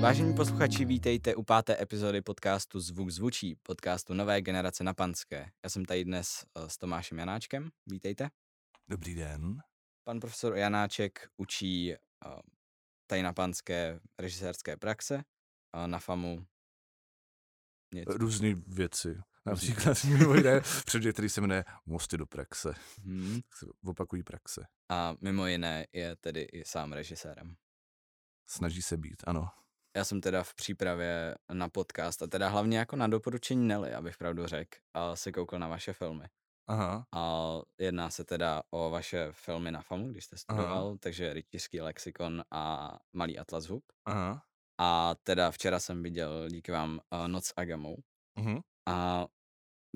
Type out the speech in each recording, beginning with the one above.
Vážení posluchači, vítejte u páté epizody podcastu Zvuk zvučí, podcastu Nové generace na Panské. Já jsem tady dnes eh, s Tomášem Janáčkem, vítejte. Dobrý den. Pan profesor Janáček učí eh, tady na Panské režisérské praxe, a na FAMu něco. Různé věci. Například mimo jiné předmět, který se jmenuje Mosty do praxe. Hmm. Opakují praxe. A mimo jiné je tedy i sám režisérem. Snaží se být, ano. Já jsem teda v přípravě na podcast a teda hlavně jako na doporučení Nelly, abych pravdu řekl, a se koukal na vaše filmy. Aha. A jedná se teda o vaše filmy na FAMu, když jste studoval, takže Rytířský lexikon a Malý atlas hub. Aha. A teda včera jsem viděl díky vám uh, Noc s Agamou. Mhm. A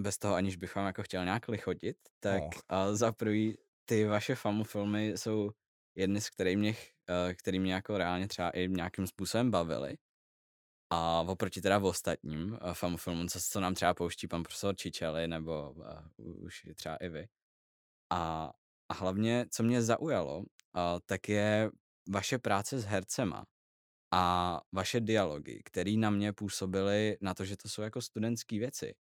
bez toho, aniž bych vám jako chtěl nějak lichotit, tak Oh. uh, za prvý ty vaše FAMu filmy jsou jedny, z kterých mě, který mě jako reálně třeba i nějakým způsobem bavily. A oproti teda v ostatním uh, FAMu filmům, co, co nám třeba pouští pan profesor Čičeli, nebo uh, už třeba i vy. A, a hlavně, co mě zaujalo, uh, tak je vaše práce s hercema a vaše dialogy, které na mě působily na to, že to jsou jako studentské věci.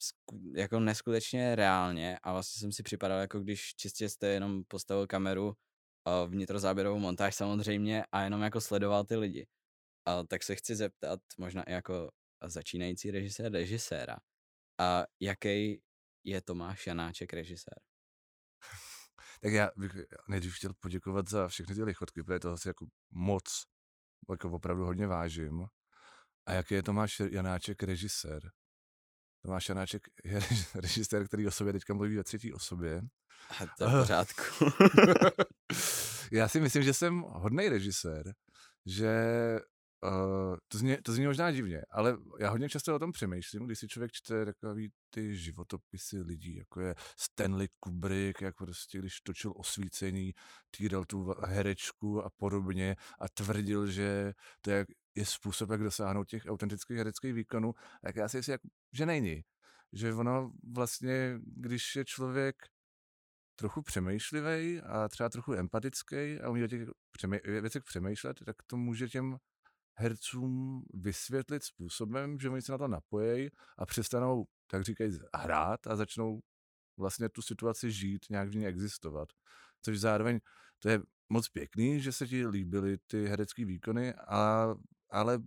Sku- jako neskutečně reálně a vlastně jsem si připadal, jako když čistě jste jenom postavil kameru vnitrozáběrovou montáž samozřejmě a jenom jako sledoval ty lidi. Uh, tak se chci zeptat, možná i jako začínající režisér, režiséra, a jaký je Tomáš Janáček režisér? Tak já bych nejdřív chtěl poděkovat za všechny ty lichotky, protože toho si jako moc, jako opravdu hodně vážím. A jaký je Tomáš Janáček režisér? Tomáš Janáček je režisér, který o sobě teďka mluví ve třetí osobě. A to je v pořádku. já si myslím, že jsem hodný režisér, že uh, to, zní, to zní možná divně, ale já hodně často o tom přemýšlím, když si člověk čte takový ty životopisy lidí, jako je Stanley Kubrick, jak prostě když točil osvícení, týral tu herečku a podobně a tvrdil, že to je, je způsob, jak dosáhnout těch autentických hereckých výkonů, tak já si myslím, že není. Že ono vlastně, když je člověk trochu přemýšlivý a třeba trochu empatický a umí o těch přemý- věcech přemýšlet, tak to může těm hercům vysvětlit způsobem, že oni se na to napojejí a přestanou, tak říkají, hrát a začnou vlastně tu situaci žít, nějak v ní existovat. Což zároveň, to je moc pěkný, že se ti líbily ty herecké výkony, a, ale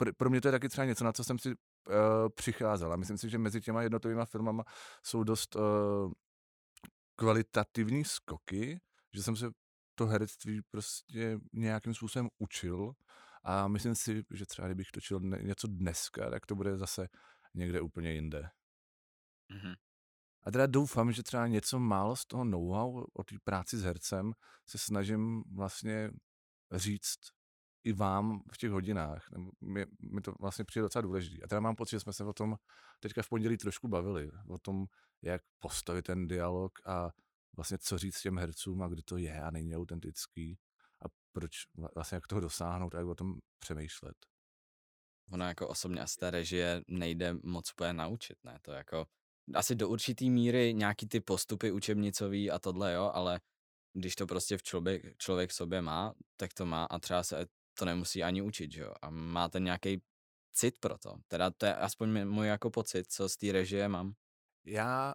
pr- pro mě to je taky třeba něco, na co jsem si uh, přicházel. A myslím si, že mezi těma jednotlivými filmama jsou dost uh, kvalitativní skoky, že jsem se to herectví prostě nějakým způsobem učil a myslím si, že třeba kdybych točil něco dneska, tak to bude zase někde úplně jinde. Mhm. A teda doufám, že třeba něco málo z toho know-how o té práci s hercem se snažím vlastně říct i vám v těch hodinách. Mi, mi to vlastně přijde docela důležitý. A teda mám pocit, že jsme se o tom teďka v pondělí trošku bavili. O tom, jak postavit ten dialog a vlastně co říct těm hercům a kdy to je a není autentický a proč vlastně jak toho dosáhnout a jak o tom přemýšlet. Ono jako osobně asi té režie nejde moc úplně naučit, ne? To jako asi do určitý míry nějaký ty postupy učebnicový a tohle, jo, ale když to prostě v člověk, člověk v sobě má, tak to má a třeba se to nemusí ani učit, že jo? A má ten nějaký cit pro to. Teda to je aspoň můj jako pocit, co z té režie mám. Já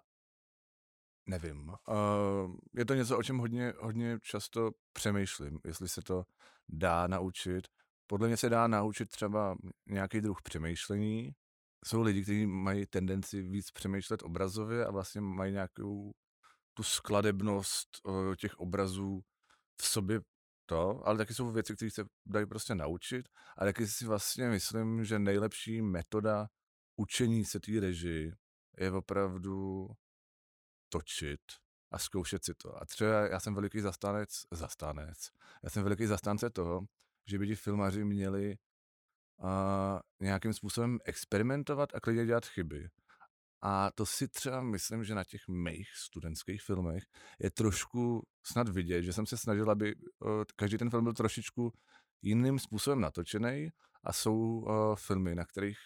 nevím. Uh, je to něco, o čem hodně, hodně často přemýšlím, jestli se to dá naučit. Podle mě se dá naučit třeba nějaký druh přemýšlení. Jsou lidi, kteří mají tendenci víc přemýšlet obrazově a vlastně mají nějakou tu skladebnost uh, těch obrazů v sobě to, ale taky jsou věci, které se dají prostě naučit. A taky si vlastně myslím, že nejlepší metoda učení se té režii je opravdu točit a zkoušet si to. A třeba já jsem veliký zastánec, zastánec, já jsem veliký zastánce toho, že by ti filmaři měli uh, nějakým způsobem experimentovat a klidně dělat chyby. A to si třeba myslím, že na těch mých studentských filmech je trošku snad vidět, že jsem se snažil, aby uh, každý ten film byl trošičku jiným způsobem natočený a jsou uh, filmy, na kterých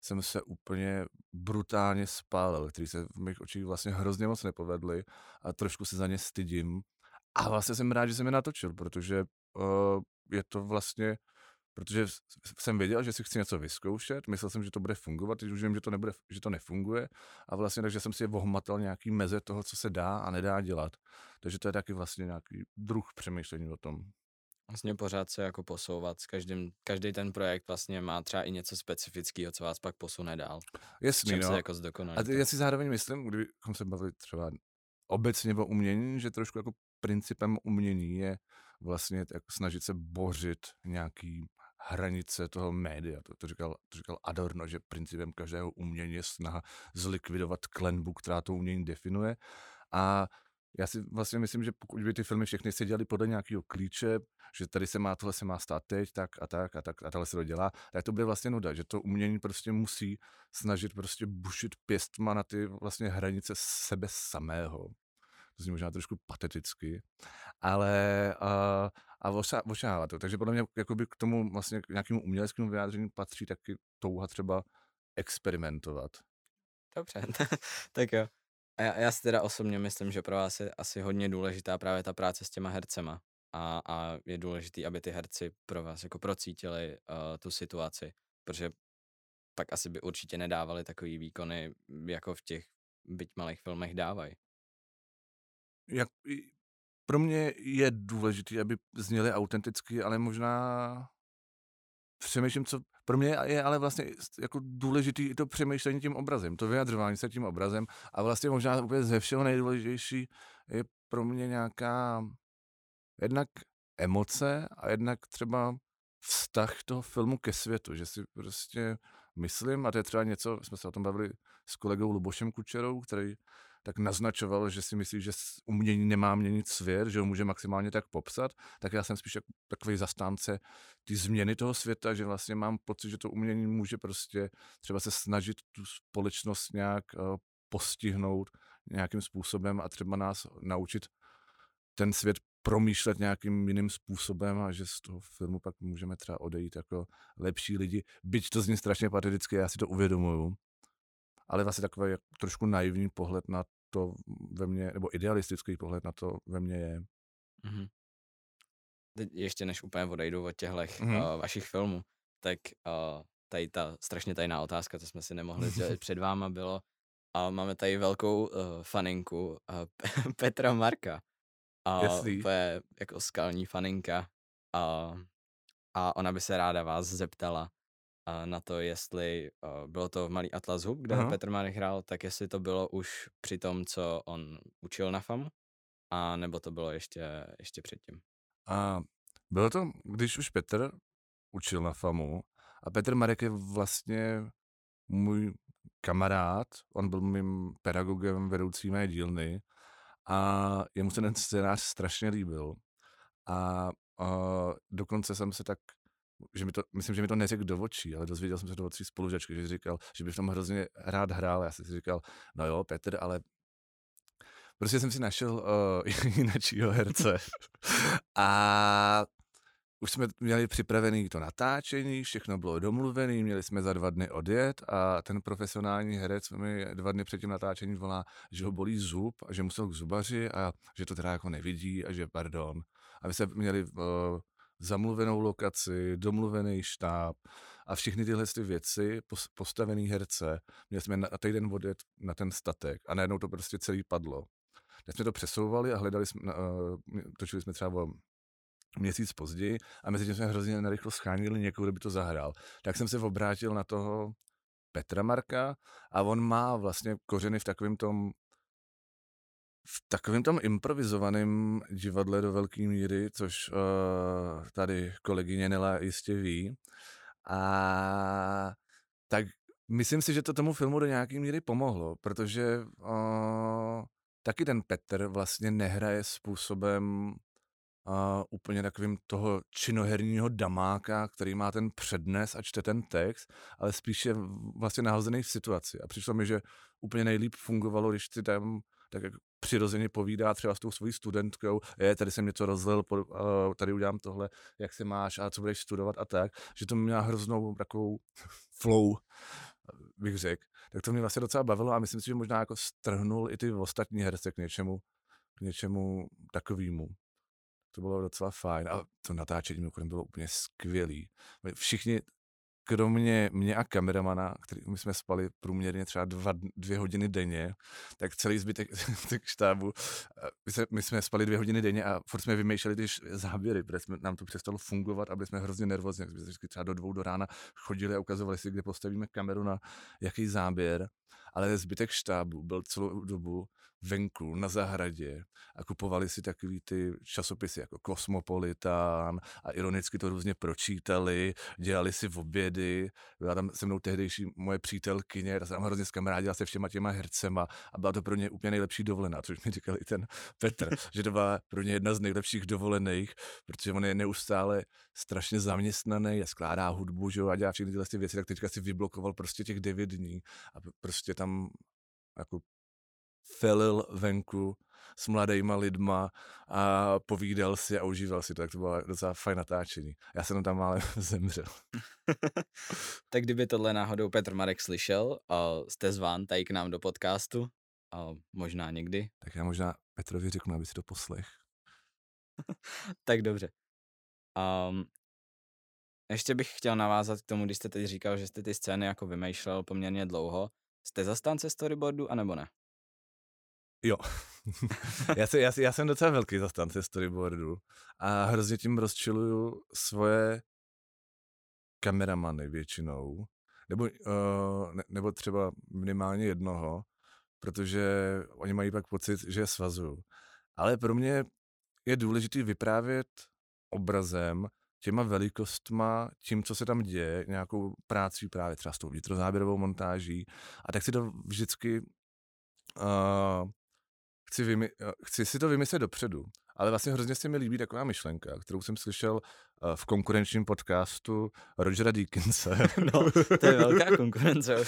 jsem se úplně brutálně spálil, který se v mých očích vlastně hrozně moc nepovedly a trošku se za ně stydím. A vlastně jsem rád, že jsem je natočil, protože uh, je to vlastně protože jsem věděl, že si chci něco vyzkoušet, myslel jsem, že to bude fungovat, teď už vím, že to, nebude, že to nefunguje a vlastně takže jsem si vohmatal nějaký meze toho, co se dá a nedá dělat. Takže to je taky vlastně nějaký druh přemýšlení o tom. Vlastně pořád se jako posouvat s každým, každý ten projekt vlastně má třeba i něco specifického, co vás pak posune dál. Jasný, no. Se jako a já si zároveň myslím, kdybychom se bavili třeba obecně o umění, že trošku jako principem umění je vlastně jako snažit se bořit nějaký hranice toho média. To, to, říkal, to říkal Adorno, že principem každého umění je snaha zlikvidovat klenbu, která to umění definuje. A já si vlastně myslím, že pokud by ty filmy všechny se dělaly podle nějakého klíče, že tady se má, tohle se má stát teď, tak a tak a tak a tohle se to dělá, tak to bude vlastně nuda, že to umění prostě musí snažit prostě bušit pěstma na ty vlastně hranice sebe samého. To zní možná trošku pateticky, ale uh, a ošáhá to. Takže podle mě jakoby k tomu vlastně k nějakému uměleckému vyjádření patří taky touha třeba experimentovat. Dobře, tak jo. A já, já si teda osobně myslím, že pro vás je asi hodně důležitá právě ta práce s těma hercema. A, a je důležitý, aby ty herci pro vás jako procítili uh, tu situaci, protože pak asi by určitě nedávali takový výkony, jako v těch byť malých filmech dávají. Jak, pro mě je důležité, aby zněly autenticky, ale možná přemýšlím, co pro mě je ale vlastně jako důležitý i to přemýšlení tím obrazem, to vyjadřování se tím obrazem a vlastně možná úplně ze všeho nejdůležitější je pro mě nějaká jednak emoce a jednak třeba vztah toho filmu ke světu, že si prostě myslím, a to je třeba něco, jsme se o tom bavili s kolegou Lubošem Kučerou, který tak naznačoval, že si myslí, že umění nemá měnit svět, že ho může maximálně tak popsat, tak já jsem spíš jako takový zastánce ty změny toho světa, že vlastně mám pocit, že to umění může prostě třeba se snažit tu společnost nějak uh, postihnout nějakým způsobem a třeba nás naučit ten svět promýšlet nějakým jiným způsobem a že z toho filmu pak můžeme třeba odejít jako lepší lidi. Byť to zní strašně pateticky, já si to uvědomuju, ale vlastně takový trošku naivní pohled na to ve mně, nebo idealistický pohled na to ve mně je. Mm-hmm. Teď ještě než úplně odejdu od těchto mm-hmm. uh, vašich filmů, tak uh, tady ta strašně tajná otázka, co jsme si nemohli sdělit před váma, bylo, a máme tady velkou uh, faninku uh, Petra Marka. A to je jako skalní faninka. A, a ona by se ráda vás zeptala, na to, jestli uh, bylo to v Malý Atlas Hub, kde uh-huh. Petr Marek hrál, tak jestli to bylo už při tom, co on učil na FAMu, a nebo to bylo ještě, ještě předtím. A bylo to, když už Petr učil na FAMu a Petr Marek je vlastně můj kamarád, on byl mým pedagogem vedoucí mé dílny a jemu se ten scénář strašně líbil. A, a dokonce jsem se tak že mi to, myslím, že mi to neřekl do očí, ale dozvěděl jsem se do očí spolužačky, že říkal, že by v tom hrozně rád hrál. Já jsem si říkal, no jo, Petr, ale prostě jsem si našel uh, jiného herce. a už jsme měli připravený to natáčení, všechno bylo domluvené, měli jsme za dva dny odjet a ten profesionální herec mi dva dny před tím natáčením volá, že ho bolí zub a že musel k zubaři a že to teda jako nevidí a že pardon. A my jsme měli uh, zamluvenou lokaci, domluvený štáb a všechny tyhle ty věci, postavený herce, měli jsme na týden odjet na ten statek a najednou to prostě celý padlo. Tak jsme to přesouvali a hledali jsme, uh, točili jsme třeba měsíc později a mezi tím jsme hrozně narychlo schánili někoho, kdo by to zahrál. Tak jsem se obrátil na toho Petra Marka a on má vlastně kořeny v takovém tom v takovém tom improvizovaném divadle do velké míry, což uh, tady kolegyně Nela jistě ví. A tak myslím si, že to tomu filmu do nějaké míry pomohlo, protože uh, taky ten Petr vlastně nehraje způsobem uh, úplně takovým toho činoherního damáka, který má ten přednes a čte ten text, ale spíše vlastně nahozený v situaci. A přišlo mi, že úplně nejlíp fungovalo, když ty tam tak jak přirozeně povídá třeba s tou svojí studentkou, je, tady jsem něco rozlil, tady udělám tohle, jak se máš a co budeš studovat a tak, že to měla hroznou takovou flow, bych řekl. Tak to mě vlastně docela bavilo a myslím si, že možná jako strhnul i ty ostatní herce k něčemu, k něčemu takovému. To bylo docela fajn. A to natáčení mimochodem bylo úplně skvělý. Všichni kromě mě a kameramana, který my jsme spali průměrně třeba dva, dvě hodiny denně, tak celý zbytek tak štábu, my jsme, my jsme spali dvě hodiny denně a furt jsme vymýšleli ty záběry, protože jsme, nám to přestalo fungovat a byli jsme hrozně nervózní, jsme vždycky třeba do dvou do rána chodili a ukazovali si, kde postavíme kameru na jaký záběr, ale zbytek štábu byl celou dobu venku na zahradě a kupovali si takový ty časopisy jako Kosmopolitan a ironicky to různě pročítali, dělali si v obědy, byla tam se mnou tehdejší moje přítelkyně, ta se tam hrozně zkamarádila se všema těma hercema a byla to pro ně úplně nejlepší dovolená, což mi říkal i ten Petr, že to byla pro ně jedna z nejlepších dovolených, protože on je neustále strašně zaměstnaný a skládá hudbu, že jo, a dělá všechny tyhle věci, tak teďka si vyblokoval prostě těch devět dní a prostě tam jako felil venku s mladýma lidma a povídal si a užíval si to, tak to bylo docela fajn natáčení. Já jsem tam ale zemřel. tak kdyby tohle náhodou Petr Marek slyšel, a jste zván tady k nám do podcastu, a možná někdy. Tak já možná Petrovi řeknu, aby si to poslech. tak dobře. Um, ještě bych chtěl navázat k tomu, když jste teď říkal, že jste ty scény jako vymýšlel poměrně dlouho. Jste zastánce storyboardu, anebo ne? Jo. já, se, já, já jsem docela velký zastánce storyboardu a hrozně tím rozčiluju svoje kameramany většinou, nebo, uh, ne, nebo třeba minimálně jednoho, protože oni mají pak pocit, že je svazuju. Ale pro mě je důležité vyprávět obrazem, těma velikostma, tím, co se tam děje, nějakou práci právě třeba s tou vnitrozáběrovou montáží. A tak si to vždycky uh, chci, vymy, eh, chci si to vymyslet dopředu. Ale vlastně hrozně se mi líbí taková myšlenka, kterou jsem slyšel uh, v konkurenčním podcastu Rogera Deakinse. no, to je velká konkurence. uh,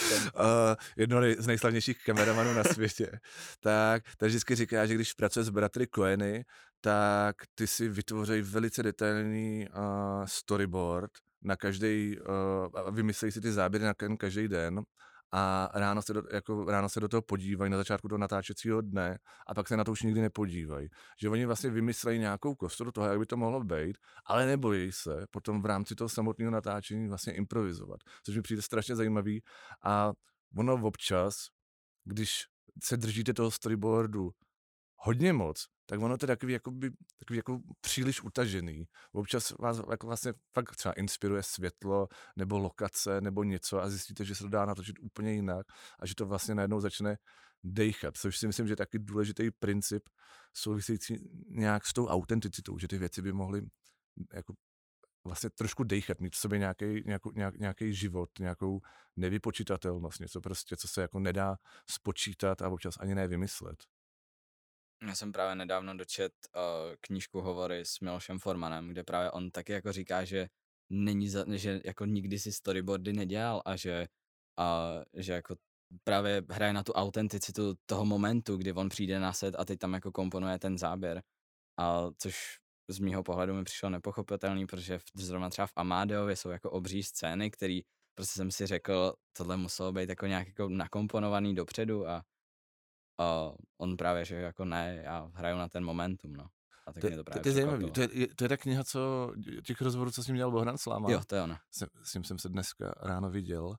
jedno z nejslavnějších kameramanů na světě. tak, tak vždycky říká, že když pracuje s bratry Coeny, tak ty si vytvoří velice detailní uh, storyboard na každý, uh, vymyslej si ty záběry na každý den a ráno se, do, jako ráno se do toho podívají na začátku toho natáčecího dne a pak se na to už nikdy nepodívají. Že oni vlastně vymyslejí nějakou kostru toho, jak by to mohlo být, ale nebojí se potom v rámci toho samotného natáčení vlastně improvizovat, což mi přijde strašně zajímavý a ono občas, když se držíte toho storyboardu hodně moc, tak ono to je takový, jakoby, takový jako příliš utažený. Občas vás jako vlastně fakt třeba inspiruje světlo nebo lokace nebo něco a zjistíte, že se to dá natočit úplně jinak a že to vlastně najednou začne dejchat, což si myslím, že je taky důležitý princip související nějak s tou autenticitou, že ty věci by mohly jako vlastně trošku dejchat, mít v sobě nějaký, nějakou, nějak, nějaký život, nějakou nevypočitatelnost, něco prostě, co se jako nedá spočítat a občas ani nevymyslet. Já jsem právě nedávno dočet uh, knížku Hovory s Milošem Formanem, kde právě on taky jako říká, že není za, že jako nikdy si storyboardy nedělal a že, uh, že jako právě hraje na tu autenticitu toho momentu, kdy on přijde na set a teď tam jako komponuje ten záběr. A což z mýho pohledu mi přišlo nepochopitelný, protože zrovna třeba v Amadeově jsou jako obří scény, který prostě jsem si řekl, tohle muselo být jako nějak jako nakomponovaný dopředu a a on právě, že jako ne, já hraju na ten momentum, no. A tak to, mě to právě to, to je zajímavý. To je, to je ta kniha, co těch rozhovorů, co s ním dělal Bohdan Sláma. Jo, to je ona. S, s ním jsem se dneska ráno viděl.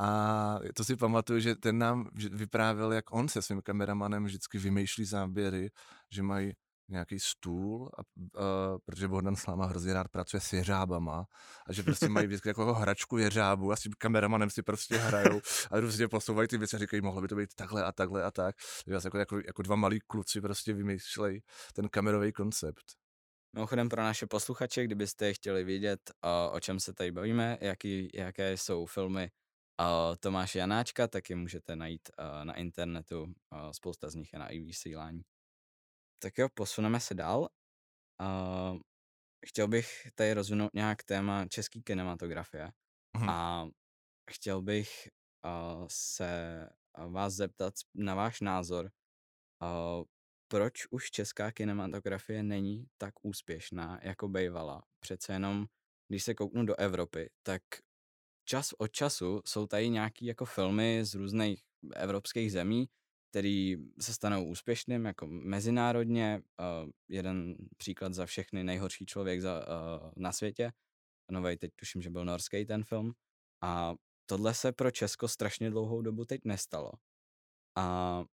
A to si pamatuju, že ten nám vyprávěl, jak on se svým kameramanem vždycky vymýšlí záběry, že mají nějaký stůl, a, a, protože Bohdan Sláma hrozně rád pracuje s jeřábama a že prostě mají vždycky jako hračku jeřábu a s tím kameramanem si prostě hrajou a různě posouvají ty věci a říkají, mohlo by to být takhle a takhle a tak. Takže jako, jako, jako dva malí kluci prostě vymýšlejí ten kamerový koncept. Mimochodem pro naše posluchače, kdybyste chtěli vidět, o čem se tady bavíme, jaký, jaké jsou filmy Tomáše Janáčka, tak je můžete najít na internetu. Spousta z nich je na i vysílání. Tak jo, posuneme se dál. Uh, chtěl bych tady rozvinout nějak téma české kinematografie mhm. a chtěl bych uh, se vás zeptat na váš názor, uh, proč už česká kinematografie není tak úspěšná, jako bývala. Přece jenom, když se kouknu do Evropy, tak čas od času jsou tady nějaký jako filmy z různých evropských zemí, který se stanou úspěšným jako mezinárodně. Uh, jeden příklad za všechny, nejhorší člověk za, uh, na světě. Novej, teď tuším, že byl norský ten film. A tohle se pro Česko strašně dlouhou dobu teď nestalo. A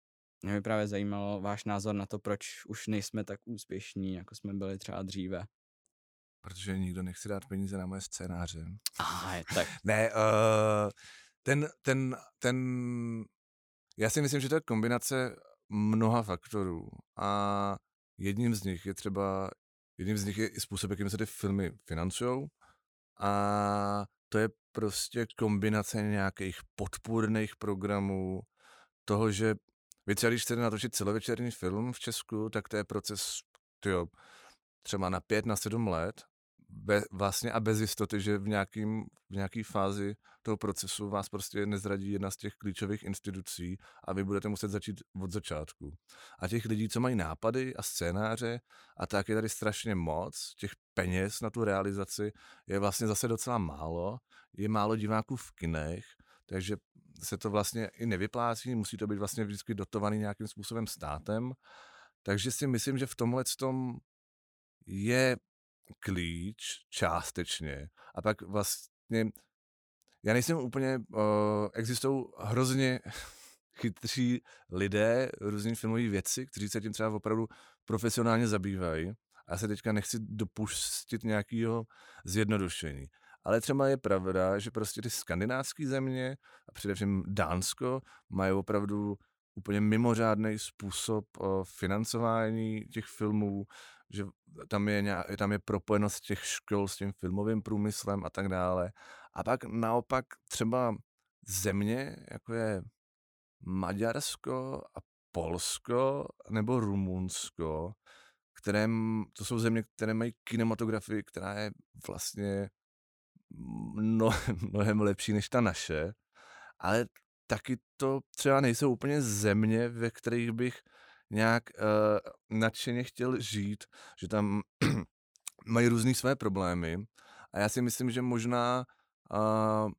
mě by právě zajímalo váš názor na to, proč už nejsme tak úspěšní, jako jsme byli třeba dříve. Protože nikdo nechce dát peníze na moje scénáře. Aha, tak. ne, uh, ten, ten, ten, já si myslím, že to je kombinace mnoha faktorů a jedním z nich je třeba, jedním z nich je i způsob, jakým se ty filmy financují a to je prostě kombinace nějakých podpůrných programů, toho, že vy třeba, když chcete natočit celovečerní film v Česku, tak to je proces tyjo, třeba na pět, na sedm let be, vlastně a bez jistoty, že v, nějakým, v nějaký fázi toho procesu vás prostě nezradí jedna z těch klíčových institucí a vy budete muset začít od začátku. A těch lidí, co mají nápady a scénáře a tak je tady strašně moc, těch peněz na tu realizaci je vlastně zase docela málo, je málo diváků v kinech, takže se to vlastně i nevyplácí, musí to být vlastně vždycky dotovaný nějakým způsobem státem. Takže si myslím, že v tomhle tom je klíč částečně. A pak vlastně, já nejsem úplně, uh, existují hrozně chytří lidé, různý filmové věci, kteří se tím třeba opravdu profesionálně zabývají. A já se teďka nechci dopustit nějakého zjednodušení. Ale třeba je pravda, že prostě ty skandinávské země a především Dánsko mají opravdu úplně mimořádný způsob uh, financování těch filmů, že tam je, nějak, tam je propojenost těch škol s tím filmovým průmyslem a tak dále. A pak naopak třeba země, jako je Maďarsko a Polsko nebo Rumunsko, které, to jsou země, které mají kinematografii, která je vlastně mno, mnohem lepší než ta naše, ale taky to třeba nejsou úplně země, ve kterých bych nějak uh, nadšeně chtěl žít, že tam mají různý své problémy. A já si myslím, že možná uh,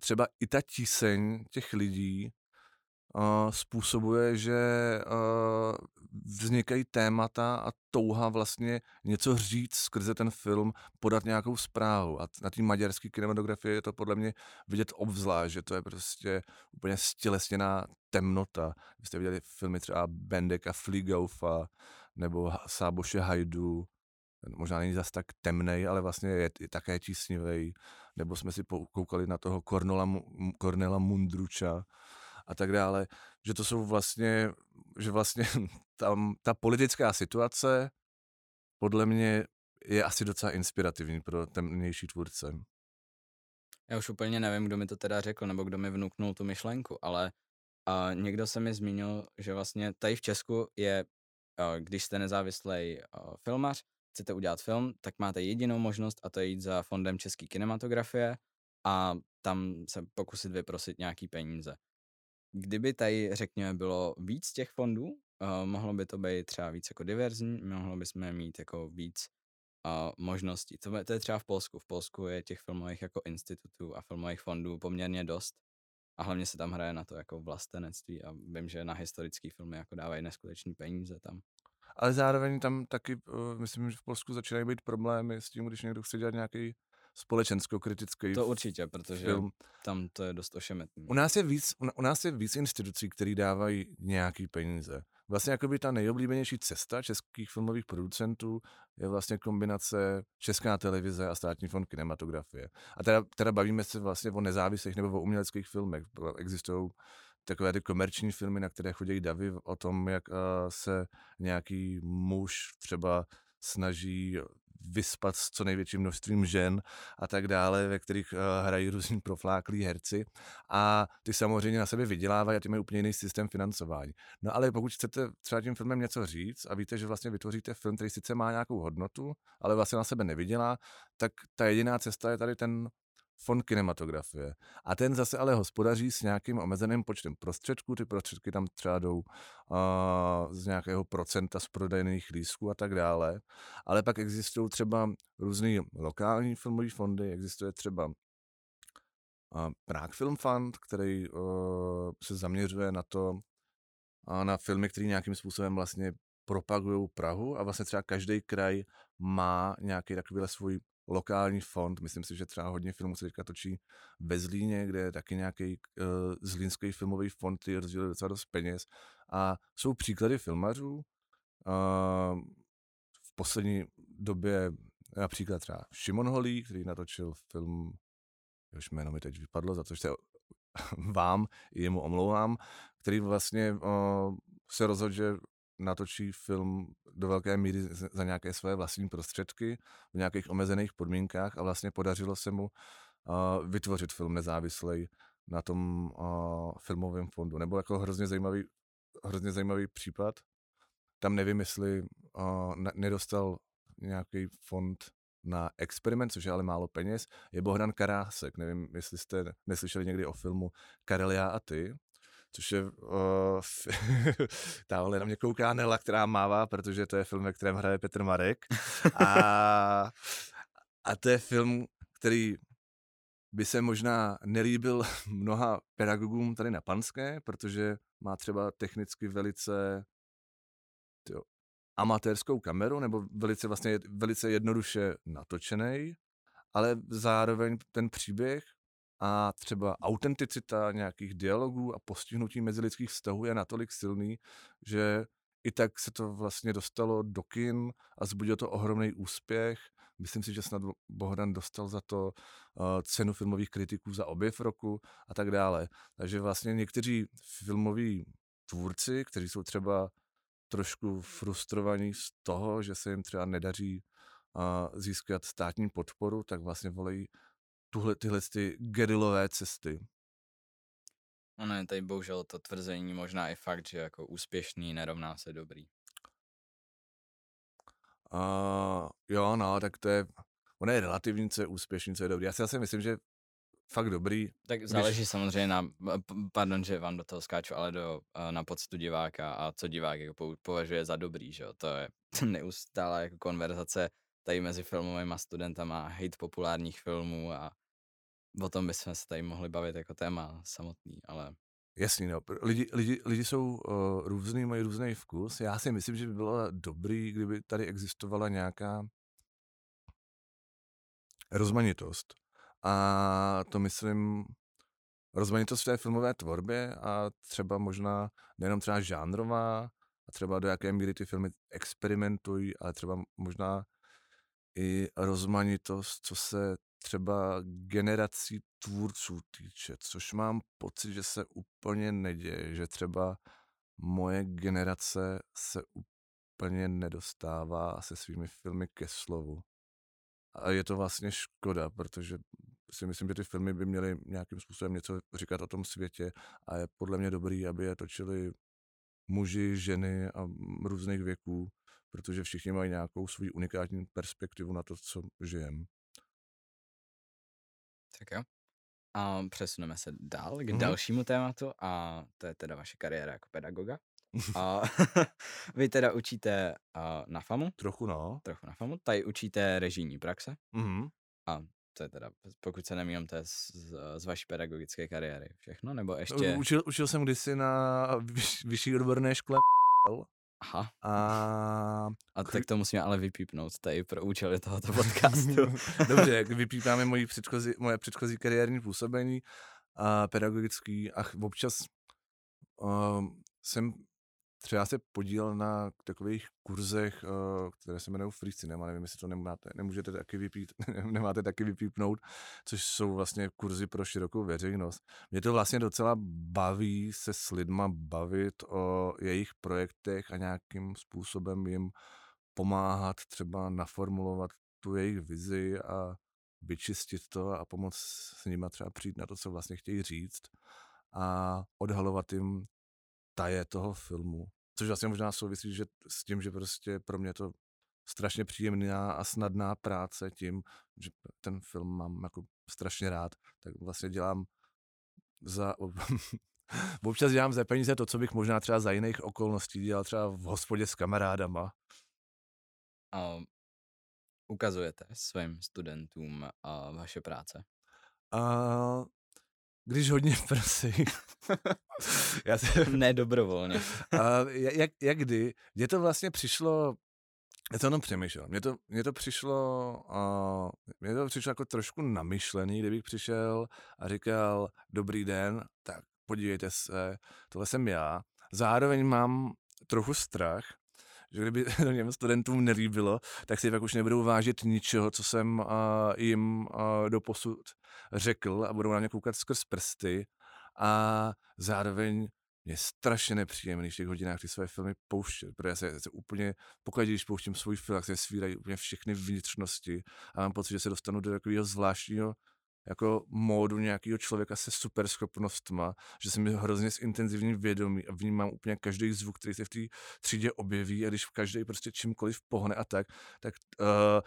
třeba i ta tíseň těch lidí způsobuje, že vznikají témata a touha vlastně něco říct skrze ten film, podat nějakou zprávu. A na té maďarské kinematografii je to podle mě vidět obzvlášť, že to je prostě úplně stělesněná temnota. Vy jste viděli filmy třeba Bendeka Fligaufa nebo Sáboše Hajdu, možná není zas tak temnej, ale vlastně je, je také tísnivý. Nebo jsme si koukali na toho Cornela, Cornela Mundruča, a tak dále, že to jsou vlastně, že vlastně tam ta politická situace podle mě je asi docela inspirativní pro temnější tvůrce. Já už úplně nevím, kdo mi to teda řekl, nebo kdo mi vnuknul tu myšlenku, ale a někdo se mi zmínil, že vlastně tady v Česku je, a když jste nezávislý filmař, chcete udělat film, tak máte jedinou možnost a to je jít za fondem české kinematografie a tam se pokusit vyprosit nějaký peníze. Kdyby tady, řekněme, bylo víc těch fondů, uh, mohlo by to být třeba víc jako diverzní, mohlo bychom mít jako víc uh, možností. To, to je třeba v Polsku. V Polsku je těch filmových jako institutů a filmových fondů poměrně dost. A hlavně se tam hraje na to jako vlastenectví a vím, že na historické filmy jako dávají neskutečné peníze tam. Ale zároveň tam taky, uh, myslím, že v Polsku začínají být problémy s tím, když někdo chce dělat nějaký společensko-kritický To určitě, protože film. tam to je dost ošemetný. U nás je víc, u nás je víc institucí, které dávají nějaký peníze. Vlastně jakoby ta nejoblíbenější cesta českých filmových producentů je vlastně kombinace Česká televize a Státní fond kinematografie. A teda, teda bavíme se vlastně o nezávislých nebo o uměleckých filmech. Existují takové ty komerční filmy, na které chodí davy o tom, jak uh, se nějaký muž třeba snaží vyspat s co největším množstvím žen a tak dále, ve kterých uh, hrají různí profláklí herci a ty samozřejmě na sebe vydělávají a ty mají úplně jiný systém financování. No ale pokud chcete třeba tím filmem něco říct a víte, že vlastně vytvoříte film, který sice má nějakou hodnotu, ale vlastně na sebe nevydělá, tak ta jediná cesta je tady ten fond kinematografie. A ten zase ale hospodaří s nějakým omezeným počtem prostředků, ty prostředky tam třeba jdou uh, z nějakého procenta z prodejných lístků a tak dále. Ale pak existují třeba různé lokální filmové fondy, existuje třeba uh, Prague Film Fund, který uh, se zaměřuje na to, a na filmy, které nějakým způsobem vlastně propagují Prahu a vlastně třeba každý kraj má nějaký takovýhle svůj lokální fond. Myslím si, že třeba hodně filmů se teďka točí ve Zlíně, kde je taky nějaký uh, zlínský filmový fond, který rozděluje docela dost peněz. A jsou příklady filmařů. Uh, v poslední době například třeba Šimon Holý, který natočil film, jehož jméno mi teď vypadlo, za což se vám jemu omlouvám, který vlastně uh, se rozhodl, že natočí film do velké míry za nějaké své vlastní prostředky v nějakých omezených podmínkách a vlastně podařilo se mu uh, vytvořit film nezávislej na tom uh, filmovém fondu. Nebo jako hrozně zajímavý, hrozně zajímavý případ. Tam nevím, jestli uh, nedostal nějaký fond na experiment, což je ale málo peněz, je Bohdan Karásek. Nevím, jestli jste neslyšeli někdy o filmu Karelia a ty, což je, uh, tamhle na mě kouká Nela, která mává, protože to je film, ve kterém hraje Petr Marek. A, a to je film, který by se možná nelíbil mnoha pedagogům tady na Panské, protože má třeba technicky velice tyjo, amatérskou kameru, nebo velice vlastně velice jednoduše natočený, ale zároveň ten příběh a třeba autenticita nějakých dialogů a postihnutí mezilidských vztahů je natolik silný, že i tak se to vlastně dostalo do kin a zbudilo to ohromný úspěch. Myslím si, že snad Bohdan dostal za to uh, cenu filmových kritiků za objev roku a tak dále. Takže vlastně někteří filmoví tvůrci, kteří jsou třeba trošku frustrovaní z toho, že se jim třeba nedaří uh, získat státní podporu, tak vlastně volejí tuhle, tyhle ty gerilové cesty. Ono je tady bohužel to tvrzení možná i fakt, že jako úspěšný nerovná se dobrý. Uh, jo, no, tak to je, ono je relativní, co je úspěšný, co je dobrý. Já si asi myslím, že fakt dobrý. Tak záleží když... samozřejmě na, pardon, že vám do toho skáču, ale do, na pocitu diváka a co divák jako považuje za dobrý, že jo. To je neustále jako konverzace tady mezi filmovými studentama, hate populárních filmů a o tom bychom se tady mohli bavit jako téma samotný, ale... Jasný, no. Lidi, lidi, lidi jsou uh, různý, mají různý vkus. Já si myslím, že by bylo dobrý, kdyby tady existovala nějaká rozmanitost. A to myslím rozmanitost v té filmové tvorbě a třeba možná nejenom třeba žánrová, a třeba do jaké míry ty filmy experimentují, ale třeba možná i rozmanitost, co se třeba generací tvůrců týče, což mám pocit, že se úplně neděje, že třeba moje generace se úplně nedostává se svými filmy ke slovu. A je to vlastně škoda, protože si myslím, že ty filmy by měly nějakým způsobem něco říkat o tom světě a je podle mě dobrý, aby je točili muži, ženy a různých věků, protože všichni mají nějakou svou unikátní perspektivu na to, co žijeme. Tak jo. A přesuneme se dál k mm-hmm. dalšímu tématu a to je teda vaše kariéra jako pedagoga. A vy teda učíte uh, na FAMu? Trochu no. Trochu na FAMu. Tady učíte režijní praxe. Mm-hmm. A to je teda, pokud se nemýlím, to je z, z vaší pedagogické kariéry všechno, nebo ještě... Učil, učil jsem kdysi na vyš, vyšší odborné škole Aha. A, a tak to musíme ale vypípnout tady pro účely tohoto podcastu. Dobře, jak vypípáme moji předchozí, moje předchozí kariérní působení a pedagogický a občas um, jsem třeba se podílel na takových kurzech, uh, které se jmenují Free Cinema, nevím, jestli to nemáte, nemůžete taky vypít, nemáte taky vypípnout, což jsou vlastně kurzy pro širokou veřejnost. Mě to vlastně docela baví se s lidma bavit o jejich projektech a nějakým způsobem jim pomáhat třeba naformulovat tu jejich vizi a vyčistit to a pomoct s nima třeba přijít na to, co vlastně chtějí říct a odhalovat jim taje toho filmu. Což vlastně možná souvisí že s tím, že prostě pro mě to strašně příjemná a snadná práce tím, že ten film mám jako strašně rád, tak vlastně dělám za... občas dělám za peníze to, co bych možná třeba za jiných okolností dělal třeba v hospodě s kamarádama. A ukazujete svým studentům a vaše práce? A když hodně prsí. Já se... Nedobrovolně. A jak, jak kdy? Mně to vlastně přišlo, já to jenom přemýšlel, mně to, mně to přišlo, uh, mně to přišlo jako trošku namyšlený, kdybych přišel a říkal, dobrý den, tak podívejte se, tohle jsem já. Zároveň mám trochu strach, že kdyby to těm studentům nelíbilo, tak si pak už nebudou vážit ničeho, co jsem jim uh, doposud řekl a budou na mě koukat skrz prsty. A zároveň je strašně nepříjemný v těch hodinách ty své filmy pouštět, protože se, se úplně, pokud když pouštím svůj film, tak se svírají úplně všechny vnitřnosti a mám pocit, že se dostanu do takového zvláštního jako módu nějakého člověka se super schopnostma, že se mi hrozně intenzivní vědomí a vnímám úplně každý zvuk, který se v té třídě objeví a když každý prostě čímkoliv pohne a tak, tak uh,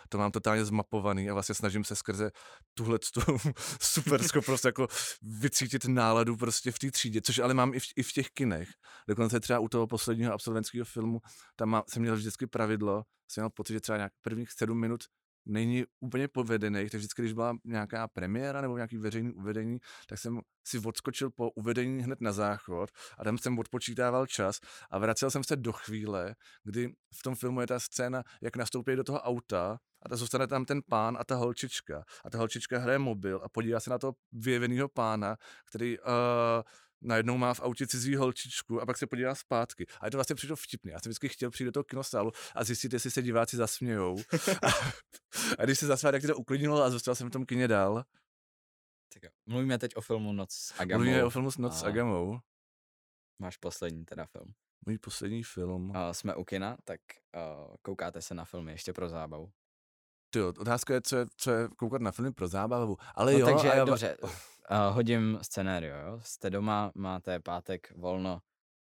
to mám totálně zmapovaný a vlastně snažím se skrze tuhle tu super schopnost jako vycítit náladu prostě v té třídě, což ale mám i v, i v těch kinech. Dokonce třeba u toho posledního absolventského filmu, tam má, jsem měl vždycky pravidlo, jsem měl pocit, že třeba nějak prvních sedm minut není úplně povedený, takže vždycky, když byla nějaká premiéra nebo nějaký veřejný uvedení, tak jsem si odskočil po uvedení hned na záchod a tam jsem odpočítával čas a vracel jsem se do chvíle, kdy v tom filmu je ta scéna, jak nastoupí do toho auta a ta zůstane tam ten pán a ta holčička. A ta holčička hraje mobil a podívá se na toho vyjeveného pána, který uh, najednou má v autě cizí holčičku a pak se podívá zpátky. A je to vlastně přišlo vtipný. Já jsem vždycky chtěl přijít do toho kinosálu a zjistit, jestli se diváci zasmějou. a, a když se zasměl, tak to uklidnilo a zůstal jsem v tom kině dál. Tak. Mluvíme teď o filmu Noc s Agamou. Mluvíme o filmu Noc s Agamou. Máš poslední teda film. Můj poslední film. Uh, jsme u kina, tak uh, koukáte se na filmy ještě pro zábavu. Ty otázka je, co je, co je koukat na filmy pro zábavu. Ale no, jo, takže já... dobře, uh, hodím scénario, jo. Jste doma, máte pátek volno,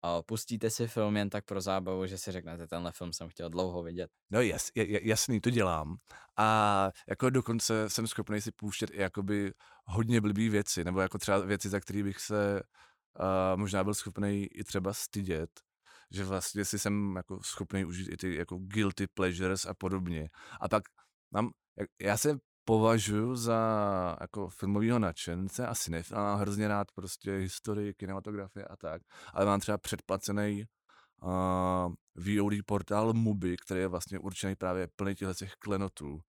uh, pustíte si film jen tak pro zábavu, že si řeknete, tenhle film jsem chtěl dlouho vidět. No jas, jasný, to dělám. A jako dokonce jsem schopný si pouštět i jakoby hodně blbý věci, nebo jako třeba věci, za které bych se uh, možná byl schopný i třeba stydět že vlastně si jsem jako schopný užít i ty jako guilty pleasures a podobně. A pak mám, já se považuji za jako filmového nadšence a cinefil, mám hrozně rád prostě historii, kinematografie a tak, ale mám třeba předplacený uh, VOD portál Mubi, který je vlastně určený právě plný těchto těch klenotů.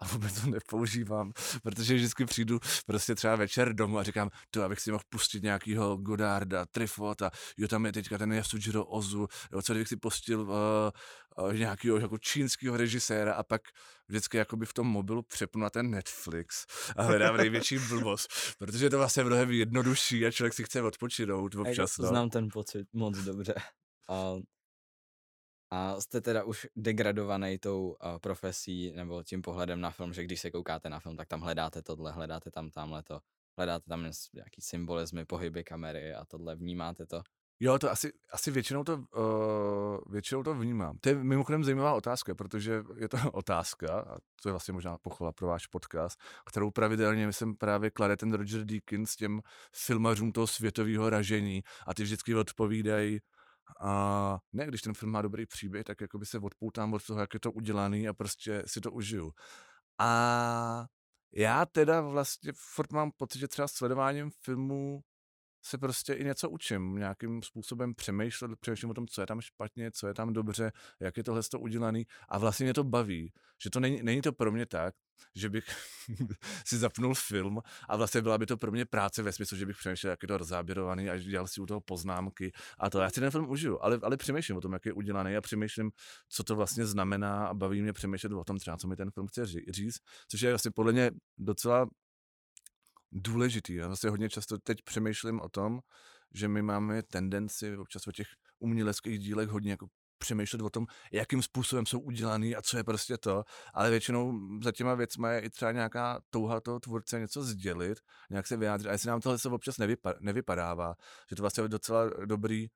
A vůbec to nepoužívám, protože vždycky přijdu prostě třeba večer domů a říkám, to abych si mohl pustit nějakýho Godarda, Trifota, jo tam je teďka ten Yasujiro Ozu, jo, co kdybych si pustil uh, nějakého jako čínského režiséra a pak vždycky jakoby v tom mobilu přepnu na ten Netflix a hledám největší blbost, protože je to vlastně mnohem jednodušší a člověk si chce odpočinout občas. No. Znám ten pocit moc dobře. A a jste teda už degradovaný tou uh, profesí nebo tím pohledem na film, že když se koukáte na film, tak tam hledáte tohle, hledáte tam tamhle to, hledáte tam nějaký symbolizmy, pohyby kamery a tohle, vnímáte to? Jo, to asi, asi většinou, to, uh, většinou to vnímám. To je mimochodem zajímavá otázka, protože je to otázka, a to je vlastně možná pochvala pro váš podcast, kterou pravidelně, myslím, právě klade ten Roger Deakins těm filmařům toho světového ražení a ty vždycky odpovídají, a ne, když ten film má dobrý příběh, tak jako by se odpoutám od toho, jak je to udělaný a prostě si to užiju. A já teda vlastně furt mám pocit, že třeba sledováním filmů se prostě i něco učím, nějakým způsobem přemýšlet, přemýšlím o tom, co je tam špatně, co je tam dobře, jak je tohle udělané a vlastně mě to baví, že to není, není to pro mě tak, že bych si zapnul film a vlastně byla by to pro mě práce ve smyslu, že bych přemýšlel, jak je to rozáběrovaný a dělal si u toho poznámky a to. Já si ten film užiju, ale, ale přemýšlím o tom, jak je udělaný a přemýšlím, co to vlastně znamená a baví mě přemýšlet o tom třeba, co mi ten film chce říct, což je vlastně podle mě docela důležitý. Já vlastně hodně často teď přemýšlím o tom, že my máme tendenci občas o těch uměleckých dílech hodně jako přemýšlet o tom, jakým způsobem jsou udělaný a co je prostě to, ale většinou za těma věcma je i třeba nějaká touha toho tvůrce něco sdělit, nějak se vyjádřit a jestli nám tohle se občas nevypa- nevypadává, že to vlastně je docela dobrý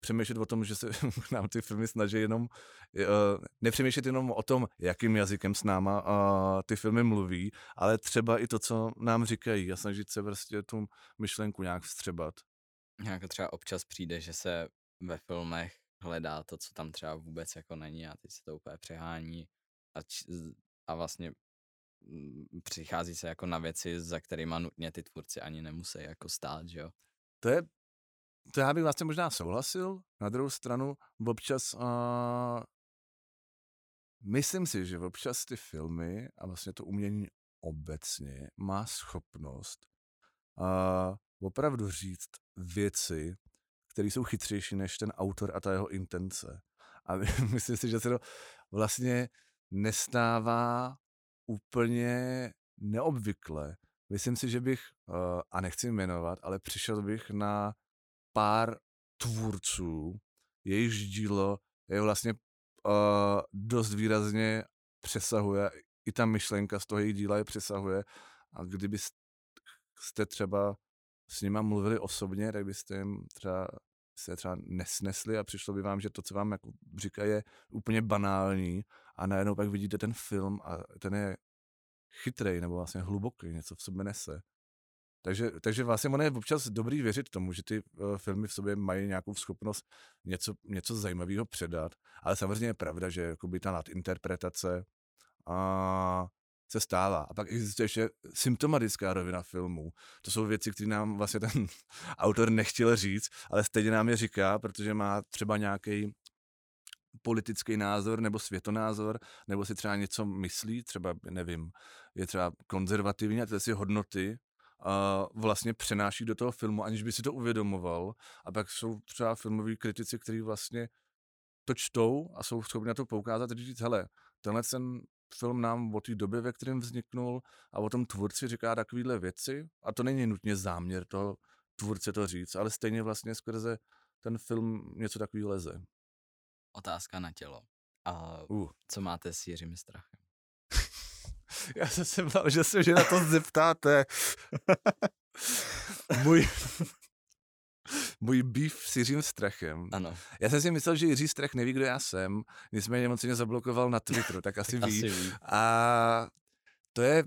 přemýšlet o tom, že se nám ty filmy snaží jenom, uh, nepřemýšlet jenom o tom, jakým jazykem s náma uh, ty filmy mluví, ale třeba i to, co nám říkají a snažit se prostě tu myšlenku nějak vstřebat. Nějak třeba občas přijde, že se ve filmech hledá to, co tam třeba vůbec jako není a teď se to úplně přehání a, č- a vlastně mm, přichází se jako na věci, za kterými nutně ty tvůrci ani nemusí jako stát, že jo. To je, to já bych vlastně možná souhlasil, na druhou stranu občas uh, myslím si, že občas ty filmy a vlastně to umění obecně má schopnost uh, opravdu říct věci, které jsou chytřejší než ten autor a ta jeho intence. A myslím si, že se to vlastně nestává úplně neobvykle. Myslím si, že bych, a nechci jmenovat, ale přišel bych na pár tvůrců, jejichž dílo je vlastně uh, dost výrazně přesahuje, i ta myšlenka z toho jejich díla je přesahuje a kdybyste třeba s nima mluvili osobně, tak byste jim třeba se třeba nesnesli a přišlo by vám, že to, co vám jako říkají, je úplně banální a najednou pak vidíte ten film a ten je chytrej nebo vlastně hluboký, něco v sobě nese. Takže, takže vlastně ono je občas dobrý věřit tomu, že ty uh, filmy v sobě mají nějakou schopnost něco, něco zajímavého předat, ale samozřejmě je pravda, že jakoby ta nadinterpretace a se stává. A pak existuje ještě symptomatická rovina filmů. To jsou věci, které nám vlastně ten autor nechtěl říct, ale stejně nám je říká, protože má třeba nějaký politický názor nebo světonázor, nebo si třeba něco myslí, třeba, nevím, je třeba konzervativní a ty si hodnoty a vlastně přenáší do toho filmu, aniž by si to uvědomoval. A pak jsou třeba filmoví kritici, kteří vlastně to čtou a jsou schopni na to poukázat a říct, hele, tenhle ten film nám o té době, ve kterém vzniknul a o tom tvůrci říká takovéhle věci a to není nutně záměr toho tvůrce to říct, ale stejně vlastně skrze ten film něco takový leze. Otázka na tělo. A uh. co máte s Jiřím Strachem? Já jsem se bál, že se že na to zeptáte. Můj, můj beef s Jiřím Strachem. Ano. Já jsem si myslel, že Jiří Strach neví, kdo já jsem, nicméně on se mě zablokoval na Twitteru, tak asi, ví. asi ví. A to je,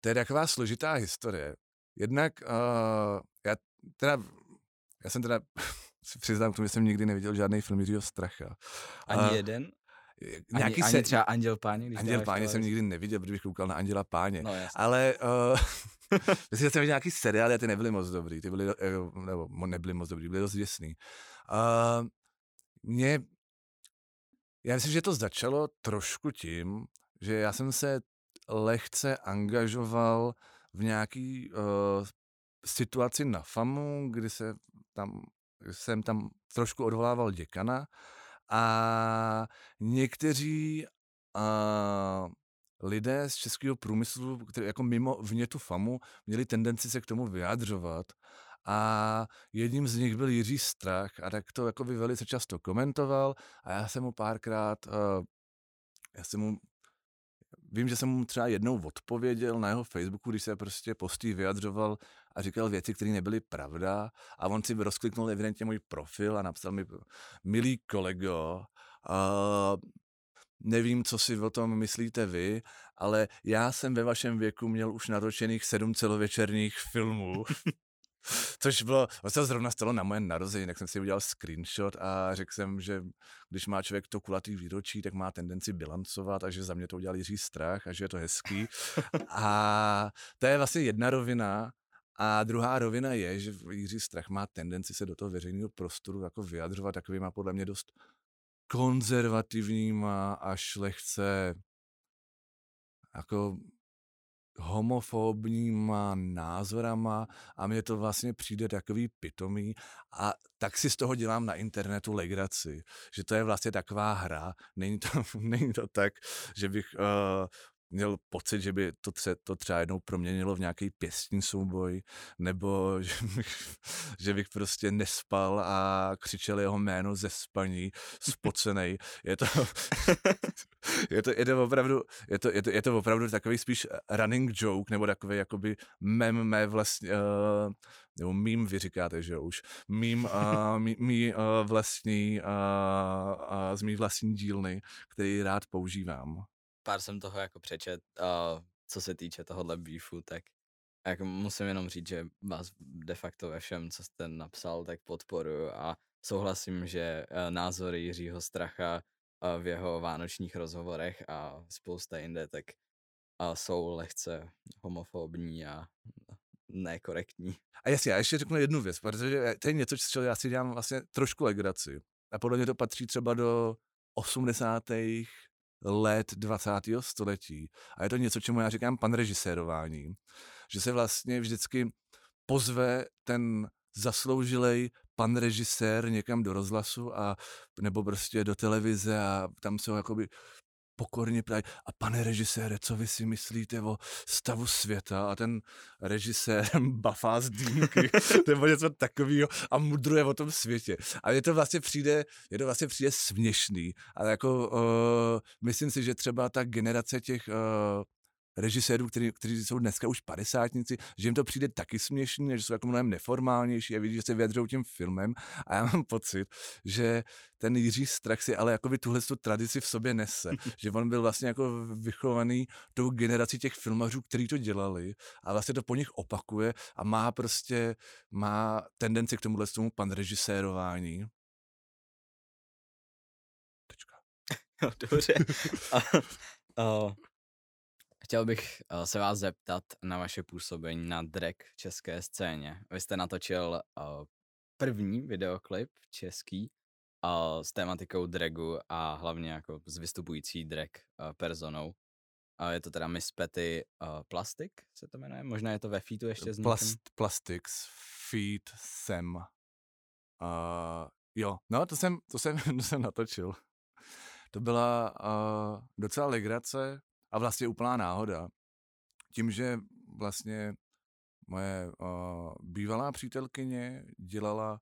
to je taková složitá historie. Jednak uh, já teda, já jsem teda si přiznám k tomu, že jsem nikdy neviděl žádný film Jiřího Stracha. Ani uh, jeden? Nějaký ani, se... ani třeba Anděl Páně? Když Anděl Páně jsem nikdy neviděl, protože bych koukal na Anděla Páně. No, jasný. Ale uh, myslím, že jsem viděl nějaký seriály a ty nebyly moc dobrý. Ty byly, uh, nebo nebyly moc dobrý, byly dost děsný. Uh, mě, já myslím, že to začalo trošku tím, že já jsem se lehce angažoval v nějaký uh, situaci na FAMu, kdy se tam, jsem tam trošku odvolával děkana a někteří uh, lidé z českého průmyslu, který jako mimo vně tu FAMu, měli tendenci se k tomu vyjadřovat. A jedním z nich byl Jiří Strach a tak to jako by velice často komentoval a já jsem mu párkrát, uh, já jsem mu vím, že jsem mu třeba jednou odpověděl na jeho Facebooku, když se prostě postý vyjadřoval a říkal věci, které nebyly pravda a on si rozkliknul evidentně můj profil a napsal mi, milý kolego, uh, nevím, co si o tom myslíte vy, ale já jsem ve vašem věku měl už natočených sedm celovečerních filmů. Což bylo, to se zrovna stalo na moje narození, tak jsem si udělal screenshot a řekl jsem, že když má člověk to kulatý výročí, tak má tendenci bilancovat a že za mě to udělal Jiří Strach a že je to hezký. a to je vlastně jedna rovina. A druhá rovina je, že Jiří Strach má tendenci se do toho veřejného prostoru jako vyjadřovat takovýma podle mě dost konzervativníma až lehce jako homofobníma názorama. A mně to vlastně přijde takový pitomý. A tak si z toho dělám na internetu legraci, že to je vlastně taková hra, není to, není to tak, že bych uh, měl pocit, že by to, tře, to třeba jednou proměnilo v nějaký pěstní souboj, nebo že bych, že bych prostě nespal a křičel jeho jméno ze spaní, spocenej. Je to, je to, je to opravdu, je to, je to, je to opravdu takový spíš running joke, nebo takový jakoby mem mé vlastně, uh, nebo mým vy říkáte, že už, mým, uh, mý, mý uh, vlastní, uh, uh, z mý vlastní dílny, který rád používám pár jsem toho jako přečet, uh, co se týče tohohle beefu, tak jako musím jenom říct, že vás de facto ve všem, co jste napsal, tak podporuji a souhlasím, že uh, názory Jiřího Stracha uh, v jeho vánočních rozhovorech a spousta jinde, tak a jsou lehce homofobní a nekorektní. A jasně, já ještě řeknu jednu věc, protože to je něco, co já si dělám vlastně trošku legraci. A podle mě to patří třeba do 80. let 20. století. A je to něco, čemu já říkám pan režisérování. Že se vlastně vždycky pozve ten zasloužilej pan režisér někam do rozhlasu a nebo prostě do televize a tam se ho jakoby pokorně ptají, a pane režisére, co vy si myslíte o stavu světa? A ten režisér bafá z dýmky, nebo něco takového a mudruje o tom světě. A je to vlastně přijde, je to vlastně přijde směšný. Ale jako uh, myslím si, že třeba ta generace těch uh, režisérů, který, kteří jsou dneska už padesátníci, že jim to přijde taky směšný, že jsou jako mnohem neformálnější a vidí, že se vyjadřují tím filmem a já mám pocit, že ten Jiří Strach si ale jakoby tuhle tu tradici v sobě nese, že on byl vlastně jako vychovaný tou generací těch filmařů, kteří to dělali a vlastně to po nich opakuje a má prostě, má tendenci k tomuhle tomu pan režisérování. Tečka. Dobře. a, a, Chtěl bych uh, se vás zeptat na vaše působení na drag v české scéně. Vy jste natočil uh, první videoklip český uh, s tématikou dragu a hlavně jako s vystupující drag personou. Je to teda Miss Petty Plastic, se to jmenuje? Možná je to ve featu ještě s Plast, Plastics, feat, sem. Uh, jo, no to jsem, to jsem, to jsem natočil. To byla uh, docela legrace, a vlastně úplná náhoda. Tím, že vlastně moje uh, bývalá přítelkyně dělala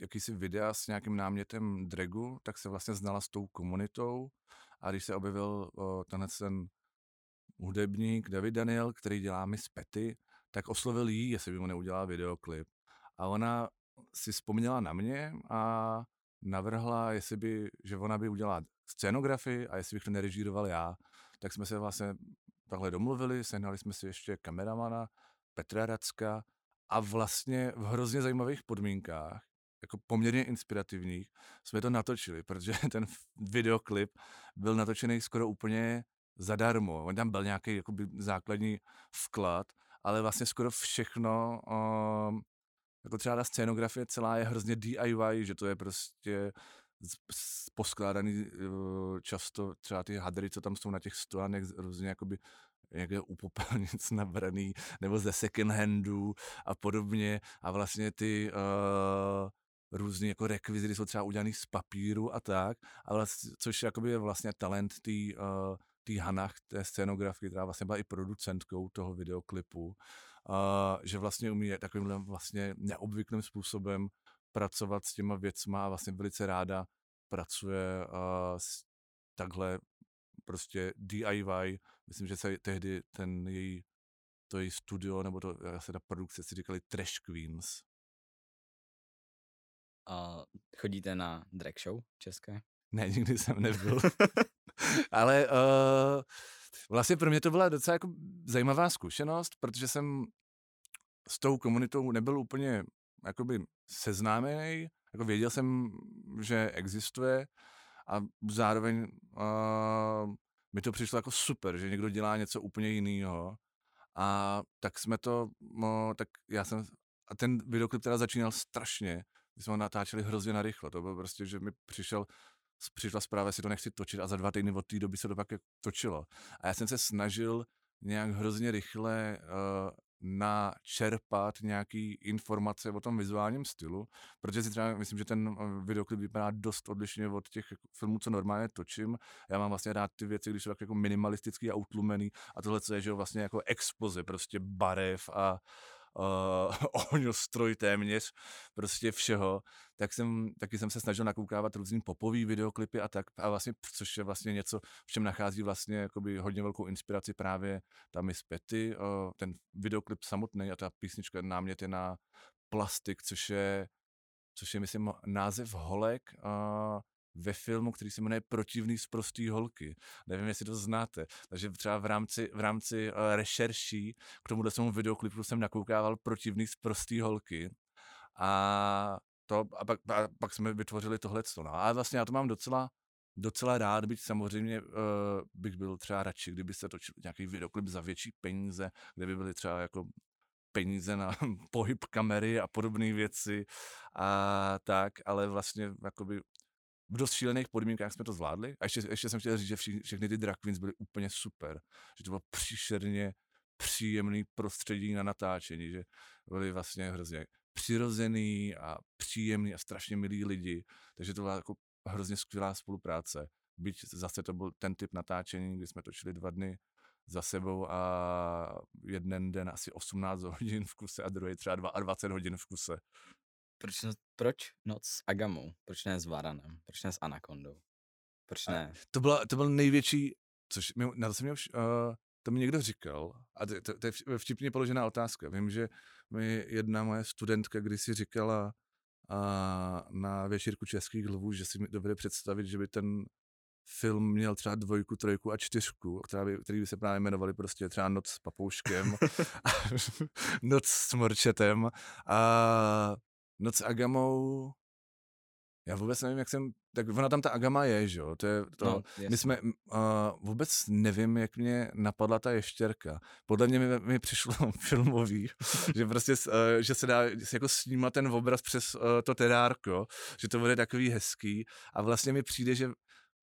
jakýsi videa s nějakým námětem dragu, tak se vlastně znala s tou komunitou a když se objevil uh, tenhle ten hudebník David Daniel, který dělá Miss Petty, tak oslovil jí, jestli by mu neudělal videoklip. A ona si vzpomněla na mě a navrhla, jestli by, že ona by udělala scénografii a jestli bych to nerežíroval já tak jsme se vlastně takhle domluvili, sehnali jsme si ještě kameramana Petra Racka a vlastně v hrozně zajímavých podmínkách, jako poměrně inspirativních, jsme to natočili, protože ten videoklip byl natočený skoro úplně zadarmo. On tam byl nějaký jakoby, základní vklad, ale vlastně skoro všechno, um, jako třeba ta scénografie celá je hrozně DIY, že to je prostě poskládaný eh, často třeba ty hadry, co tam jsou na těch stojánech, různě jakoby někde u popelnic nabraný, nebo ze second handů a podobně. A vlastně ty uh, různý jako rekvizity jsou třeba udělaný z papíru a tak, a vlastně, což jakoby je vlastně talent té uh, tý Hanach, té scénografky, která vlastně byla i producentkou toho videoklipu, uh, že vlastně umí takovýmhle vlastně neobvyklým způsobem pracovat s těma věcma a vlastně velice ráda pracuje uh, s takhle prostě DIY. Myslím, že se tehdy ten její, to její studio, nebo to, se ta produkce si říkali Trash Queens. A chodíte na drag show české? Ne, nikdy jsem nebyl. Ale uh, vlastně pro mě to byla docela jako zajímavá zkušenost, protože jsem s tou komunitou nebyl úplně jakoby seznámený, jako věděl jsem, že existuje a zároveň uh, mi to přišlo jako super, že někdo dělá něco úplně jiného. A tak jsme to, no, tak já jsem, a ten videoklip teda začínal strašně, my jsme ho natáčeli hrozně narychlo, to bylo prostě, že mi přišel, přišla zpráva, jestli to nechci točit a za dva týdny od té doby se to pak točilo. A já jsem se snažil nějak hrozně rychle uh, načerpat nějaký informace o tom vizuálním stylu, protože si třeba myslím, že ten eh, videoklip vypadá dost odlišně od těch filmů, co normálně točím. Já mám vlastně rád ty věci, když jsou tak jako minimalistický a utlumený a tohle co je, že vlastně jako exploze prostě barev a uh, ohňostroj téměř, prostě všeho, tak jsem, taky jsem se snažil nakoukávat různý popový videoklipy a tak, a vlastně, což je vlastně něco, v čem nachází vlastně jakoby hodně velkou inspiraci právě ta Miss Petty, uh, ten videoklip samotný a ta písnička námět je na plastik, což je, což je myslím název holek, uh, ve filmu, který se jmenuje Protivný z prostý holky. Nevím, jestli to znáte. Takže třeba v rámci, v rámci uh, rešerší k tomu tomu videoklipu jsem nakoukával Protivný z prostý holky. A, to, a, pak, a pak jsme vytvořili tohle. No a vlastně já to mám docela docela rád, byť samozřejmě uh, bych byl třeba radši, kdyby se točil nějaký videoklip za větší peníze, kde by byly třeba jako peníze na pohyb kamery a podobné věci a tak, ale vlastně jakoby v dost šílených podmínkách jsme to zvládli. A ještě, ještě jsem chtěl říct, že vši, všechny ty drag queens byly úplně super. Že to bylo příšerně příjemný prostředí na natáčení, že byli vlastně hrozně přirozený a příjemný a strašně milí lidi. Takže to byla jako hrozně skvělá spolupráce. Byť zase to byl ten typ natáčení, kdy jsme točili dva dny za sebou a jeden den asi 18 hodin v kuse a druhý třeba 22 hodin v kuse. Proč, proč noc s Agamou? Proč ne s Varanem? Proč ne s Anakondou? Proč ne? A to, byla, to byl největší, což mi, na to jsem měl, uh, to mi někdo říkal, a to, to, to je vtipně položená otázka. Vím, že mi jedna moje studentka kdysi říkala a na věšírku českých lvů, že si mi dovede představit, že by ten film měl třeba dvojku, trojku a čtyřku, která by, který by se právě jmenovali prostě třeba Noc s papouškem, Noc s morčetem a Noc s agamou. Já vůbec nevím, jak jsem, tak ona tam ta Agama je, že jo, to je to, no, my jsme, uh, vůbec nevím, jak mě napadla ta ještěrka. Podle mě mi, mi přišlo filmový, že prostě, uh, že se dá jako snímat ten obraz přes uh, to terárko, že to bude takový hezký. A vlastně mi přijde, že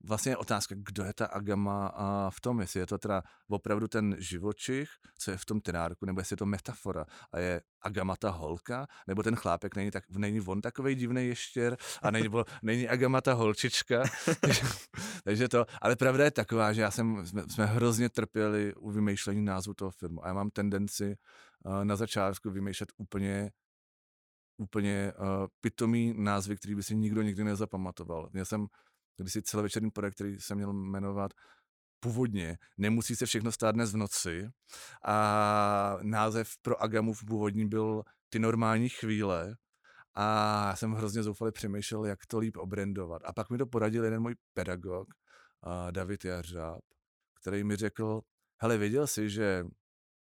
vlastně je otázka, kdo je ta Agama a v tom, jestli je to teda opravdu ten živočich, co je v tom terárku, nebo jestli je to metafora a je Agama ta holka, nebo ten chlápek není, tak, není on takový divný ještěr a není, bo, není Agama ta holčička. takže, takže to, ale pravda je taková, že já jsem, jsme, jsme hrozně trpěli u vymýšlení názvu toho filmu a já mám tendenci uh, na začátku vymýšlet úplně úplně uh, pitomý názvy, který by si nikdo nikdy nezapamatoval. Měl jsem kdysi celovečerní projekt, který se měl jmenovat původně Nemusí se všechno stát dnes v noci. A název pro Agamu v původní byl Ty normální chvíle. A já jsem hrozně zoufale přemýšlel, jak to líp obrendovat. A pak mi to poradil jeden můj pedagog, David Jařáb, který mi řekl, hele, věděl jsi, že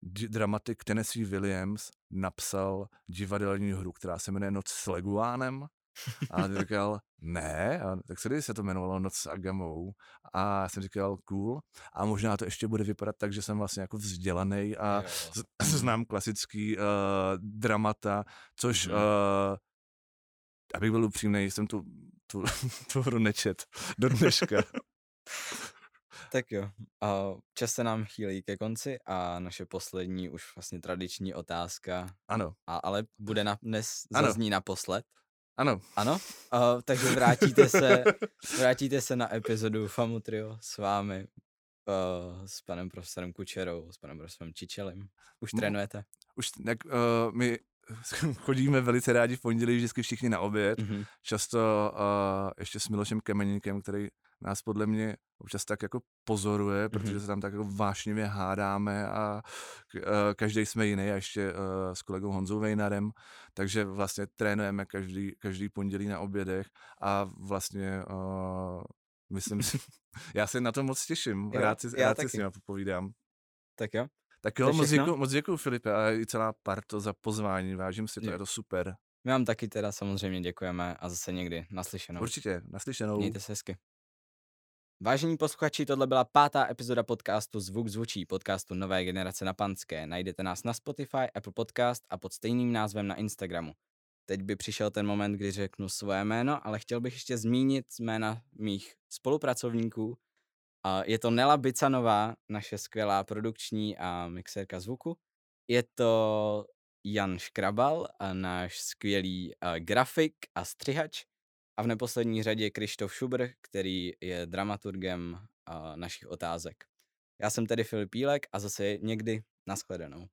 dramatik Tennessee Williams napsal divadelní hru, která se jmenuje Noc s Leguánem a on říkal, ne, a tak se se to jmenovalo Noc s Agamou. A já jsem říkal, cool. A možná to ještě bude vypadat tak, že jsem vlastně jako vzdělaný a znám klasický uh, dramata, což, mm. uh, abych byl upřímný, jsem tu, tu, tu hru nečet do dneška. Tak jo, a čas se nám chýlí ke konci a naše poslední už vlastně tradiční otázka. Ano. A, ale bude na, dnes zazní ano. naposled. Ano. Ano? Uh, takže vrátíte se, vrátíte se na epizodu Famutrio s vámi, uh, s panem profesorem Kučerou, s panem profesorem Čičelem. Už trénujete? Už, tak uh, my chodíme velice rádi v pondělí vždycky všichni na oběd. Mm-hmm. Často uh, ještě s Milošem Kemeníkem, který nás podle mě občas tak jako pozoruje, mm-hmm. protože se tam tak jako vášnivě hádáme a uh, každý jsme jiný a ještě uh, s kolegou Honzou Vejnarem, takže vlastně trénujeme každý, každý pondělí na obědech a vlastně uh, myslím si, já se na to moc těším, jo, rád si, rád si s ním popovídám. Tak jo. Tak jo, moc děkuji, moc děkuji Filipe a i celá parto za pozvání, vážím si to, je, je to super. My vám taky teda samozřejmě děkujeme a zase někdy naslyšenou. Určitě, naslyšenou. Mějte se hezky. Vážení posluchači, tohle byla pátá epizoda podcastu Zvuk zvučí, podcastu Nové generace na Panské. Najdete nás na Spotify, Apple Podcast a pod stejným názvem na Instagramu. Teď by přišel ten moment, kdy řeknu svoje jméno, ale chtěl bych ještě zmínit jména mých spolupracovníků. Je to Nela Bicanová, naše skvělá produkční a mixérka zvuku. Je to Jan Škrabal, náš skvělý grafik a střihač. A v neposlední řadě Krištof Šubr, který je dramaturgem našich otázek. Já jsem tedy Filip Pílek a zase někdy nashledanou.